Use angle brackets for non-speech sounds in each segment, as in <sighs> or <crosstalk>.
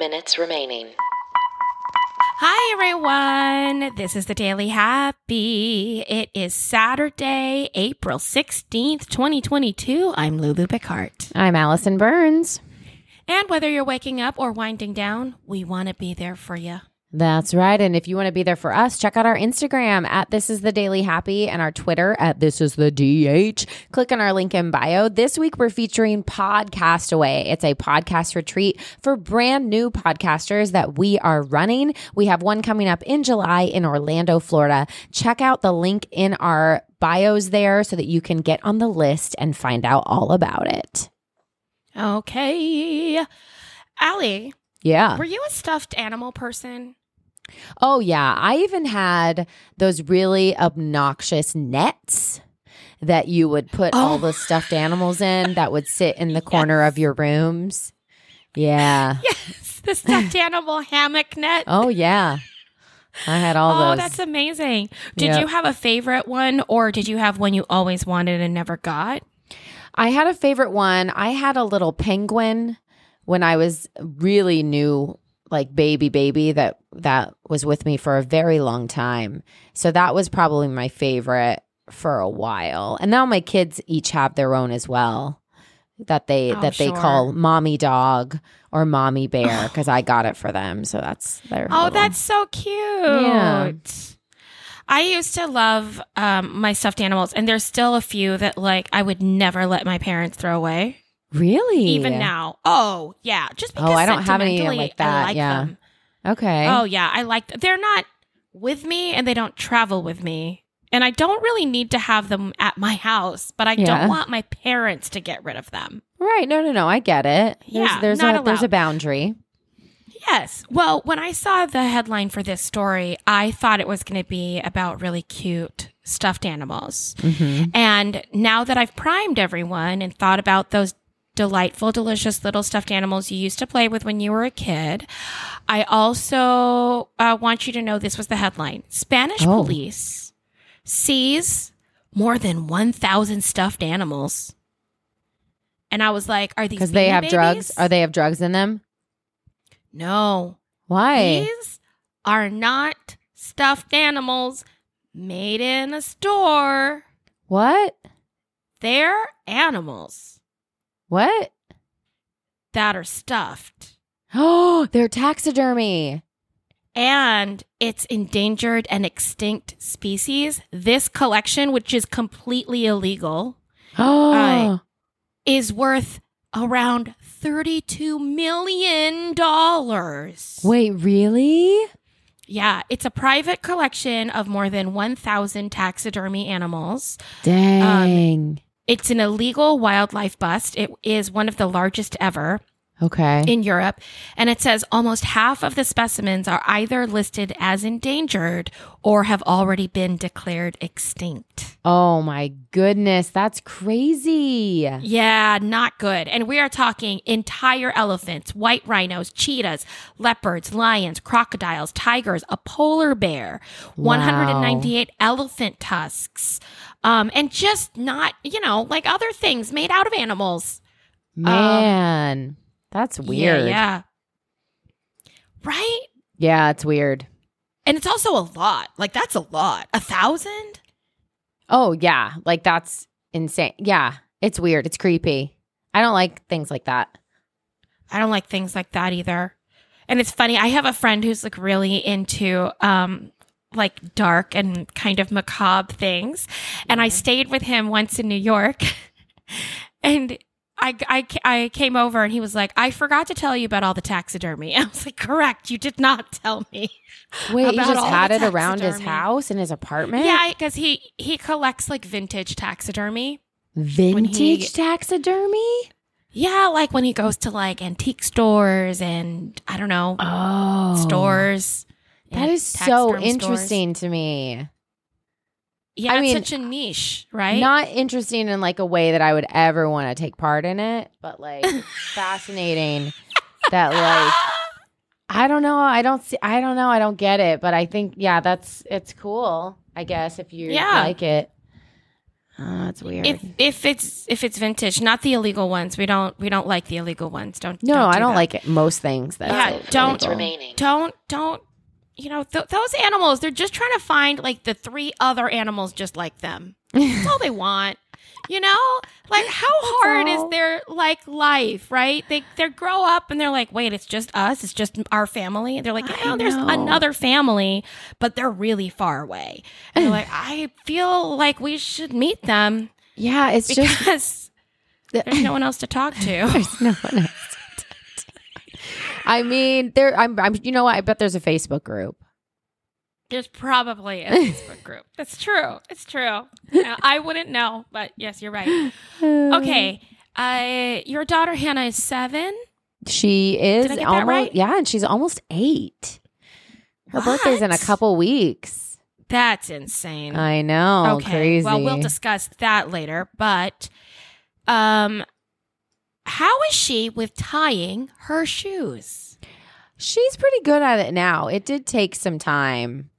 minutes remaining. Hi, everyone. This is the Daily Happy. It is Saturday, April 16th, 2022. I'm Lulu Picard. I'm Alison Burns. And whether you're waking up or winding down, we want to be there for you. That's right. And if you want to be there for us, check out our Instagram at This Is the Daily Happy and our Twitter at This Is the DH. Click on our link in bio. This week we're featuring Podcast Away. It's a podcast retreat for brand new podcasters that we are running. We have one coming up in July in Orlando, Florida. Check out the link in our bios there so that you can get on the list and find out all about it. Okay. Allie, Yeah. were you a stuffed animal person? Oh, yeah. I even had those really obnoxious nets that you would put all Oh. the stuffed animals in that would sit in the corner of your rooms. Yeah. Yes, the stuffed animal hammock net. Oh, yeah. I had all oh, those. Oh, that's amazing. Did Yep. you have a favorite one or did you have one you always wanted and never got? I had a favorite one. I had a little penguin when I was really new, like baby baby that that was with me for a very long time. So that was probably my favorite for a while. And now my kids each have their own as well. That they Oh, that they sure. call mommy dog or mommy bear <sighs> because I got it for them. So that's their Oh, little- that's so cute. Yeah. I used to love um, my stuffed animals, and there's still a few that like I would never let my parents throw away, really even now. Oh yeah, just because Oh, I don't have any like that, I like yeah. them. Okay. Oh yeah, I like. They're not with me, and they don't travel with me, and I don't really need to have them at my house. But I Yeah. don't want my parents to get rid of them. Right. No, no, no. I get it. There's, Yeah, there's not a there's a boundary. Yes. Well, when I saw the headline for this story, I thought it was going to be about really cute stuffed animals. Mm-hmm. And now that I've primed everyone and thought about those delightful, delicious little stuffed animals you used to play with when you were a kid, I also uh, want you to know this was the headline Spanish Oh. police seize more than 1,000 stuffed animals. And I was like, are these Because they have drugs. Are they have drugs in them? No. Why? These are not stuffed animals made in a store. What? They're animals What? that are stuffed. Oh, <gasps> they're taxidermy. And it's endangered and extinct species. This collection, which is completely illegal, <gasps> Oh, is worth around $32 million. wait, really? Yeah, it's a private collection of more than 1,000 taxidermy animals. Dang. Um, It's an illegal wildlife bust. It is one of the largest ever okay. in Europe. And it says almost half of the specimens are either listed as endangered or have already been declared extinct. oh my goodness, that's crazy. Yeah, not good. And we are talking entire elephants, white rhinos, cheetahs, leopards, lions, crocodiles, tigers, a polar bear, 198 elephant tusks, um, and just not, you know, like other things made out of animals. Man, that's weird. Yeah, yeah. Right? Yeah, it's weird. And it's also a lot. Like that's a lot. A thousand? Oh, yeah. Like that's insane. Yeah, it's weird. It's creepy. I don't like things like that. I don't like things like that either. And it's funny. I have a friend who's like really into um like dark and kind of macabre things. And I mm-hmm. stayed with him once in New York. <laughs> and I, I, I came over and he was like, I forgot to tell you about all the taxidermy. <laughs> I was like, correct. You did not tell me. Wait, he just all had it around his house in his apartment? Yeah, because he, he collects like vintage taxidermy. Vintage he- taxidermy? Yeah, like when he goes to like antique stores and I don't know, Oh. stores. That and is so taxiderm stores. interesting to me. Yeah, I it's mean, such a niche, right? Not interesting in like a way that I would ever want to take part in it, but like <laughs> fascinating that like I don't know, I don't see I don't know, I don't get it, but I think yeah, that's it's cool, I guess if you Yeah. like it. Oh, that's weird. If if it's if it's vintage, not the illegal ones. We don't we don't like the illegal ones. Don't no, don't I do don't that. like it. most things. That Yeah, don't- illegal. don't don't you know th- those animals they're just trying to find like the three other animals just like them. That's all they want. You know? Like how hard is their like life right? They they grow up and they're like wait it's just us? It's just our family? And they're like no oh, there's another family but they're really far away. And they're <sighs> like i feel like we should meet them Yeah, it's just because there's no <laughs> one else to talk to. There's no one else. I mean, there. I'm. I'm. You know what? I bet there's a Facebook group. There's probably a Facebook group. <laughs> That's true. It's true. Yeah, I wouldn't know, but yes, you're right. <sighs> Okay. Uh, your daughter Hannah is seven. She is Did I get that almost. right? Yeah, and she's almost eight. Her birthday's in a couple weeks. That's insane. I know. okay. Crazy. Well, we'll discuss that later. But, um, how is she with tying her shoes? She's pretty good at it now. It did take some time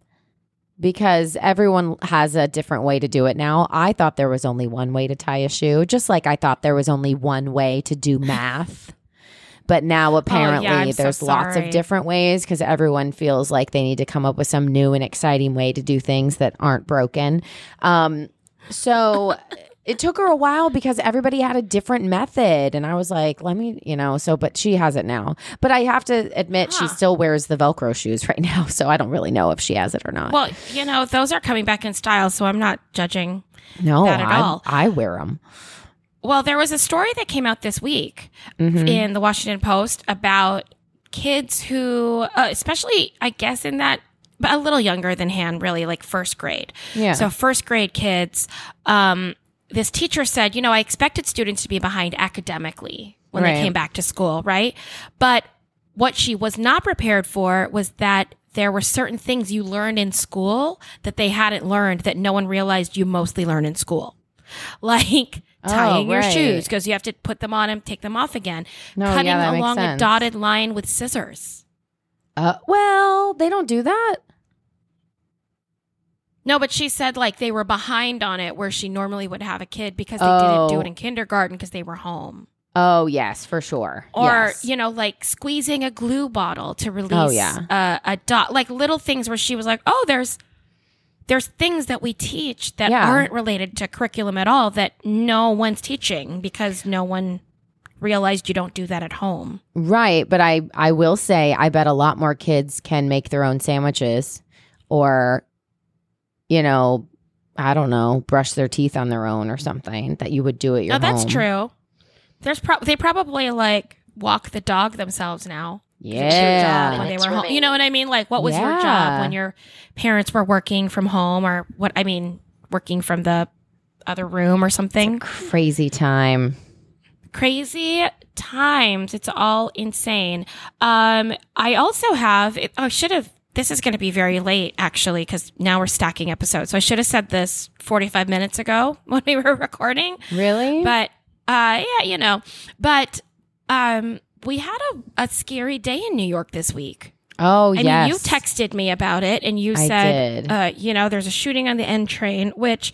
because everyone has a different way to do it now. I thought there was only one way to tie a shoe, just like I thought there was only one way to do <laughs> math. But now apparently Oh, so there's lots of different ways because everyone feels like they need to come up with some new and exciting way to do things that aren't broken. Um, so it took her a while because everybody had a different method. And I was like, let me, you know, so, but she has it now. But I have to admit, she still wears the Velcro shoes <laughs> right now. So I don't really know if she has it or not. Well, you know, those are coming back in style, so I'm not judging. no, that at I, all. I wear them. Well, there was a story that came out this week Mm-hmm. in the Washington Post about kids who, uh, especially, I guess, in that, but a little younger than Han, really, like first grade. Yeah. So, first grade kids, um, this teacher said, you know, I expected students to be behind academically when Right. they came back to school, right? But what she was not prepared for was that there were certain things you learned in school that they hadn't learned that no one realized you mostly learn in school. <laughs> Like tying your Oh, right. shoes because you have to put them on and take them off again. No, Cutting makes along a dotted line with scissors. Uh, well, they don't do that. No, but she said like they were behind on it where she normally would have a kid because they Oh. didn't do it oh. in kindergarten because they were home. Oh, yes, for sure. Or, Yes. you know, like squeezing a glue bottle to release Oh, yeah. a, a dot, like little things where she was like, oh, there's. There's things that we teach that Yeah. aren't related to curriculum at all that no one's teaching because no one realized you don't do that at home. Right, but I I will say I bet a lot more kids can make their own sandwiches or you know, I don't know, brush their teeth on their own or something that you would do at your No, that's home. true. There's pro- they probably like walk the dog themselves now. It was their job Yeah. when they were home. You know what I mean? Like, what was your job when your parents were working from home, or what? I mean, working from the other room or something. Crazy time. Crazy times. It's all insane. Um, I also have. It, oh, I should have. This is going to be very late, actually, because now we're stacking episodes. So I should have said this 45 minutes ago <laughs> when we were recording. Really? But uh, yeah, you know. But um, we had a, a scary day in New York this week. oh, And yes. you texted me about it, and you said. Uh, you know, there's a shooting on the N train, which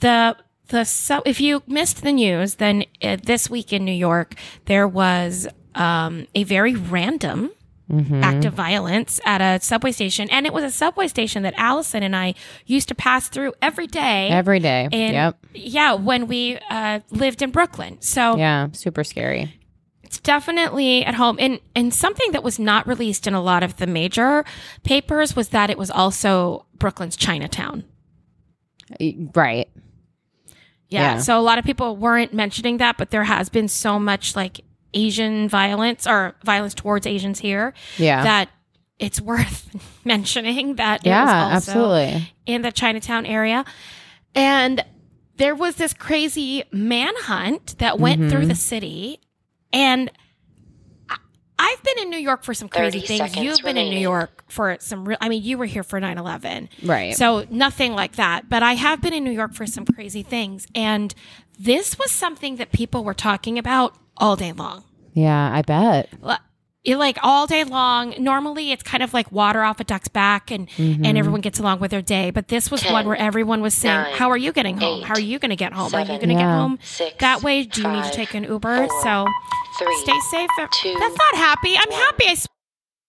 the the so if you missed the news, then uh, this week in New York there was um, a very random. Mm-hmm. Act of violence at a subway station, and it was a subway station that Alison and I used to pass through every day. Every day. and yep. yeah, when we uh, lived in Brooklyn. So Yeah, super scary. it's definitely at home. And and something that was not released in a lot of the major papers was that it was also Brooklyn's Chinatown. Right. Yeah. Yeah. So a lot of people weren't mentioning that, but there has been so much like Asian violence or violence towards Asians here Yeah. that it's <laughs> worth mentioning that it yeah, was also absolutely. in the Chinatown area. And there was this crazy manhunt that went Mm-hmm. through the city. And I- I've been in New York for some crazy things. You've been in New. York for some real, I mean, you were here for 9 11. Right. So nothing like that. But I have been in New York for some crazy things. And this was something that people were talking about all day long. yeah, I bet. It, like all day long. Normally, it's kind of like water off a duck's back, and Mm-hmm. and everyone gets along with their day. But this was one Ten, where everyone was saying, nine, "How are you getting home? eight, How are you going to get home? are you seven, going to get home six, that way? Do you need to take an Uber?" four, so three, stay safe. two, That's not happy. I'm happy. I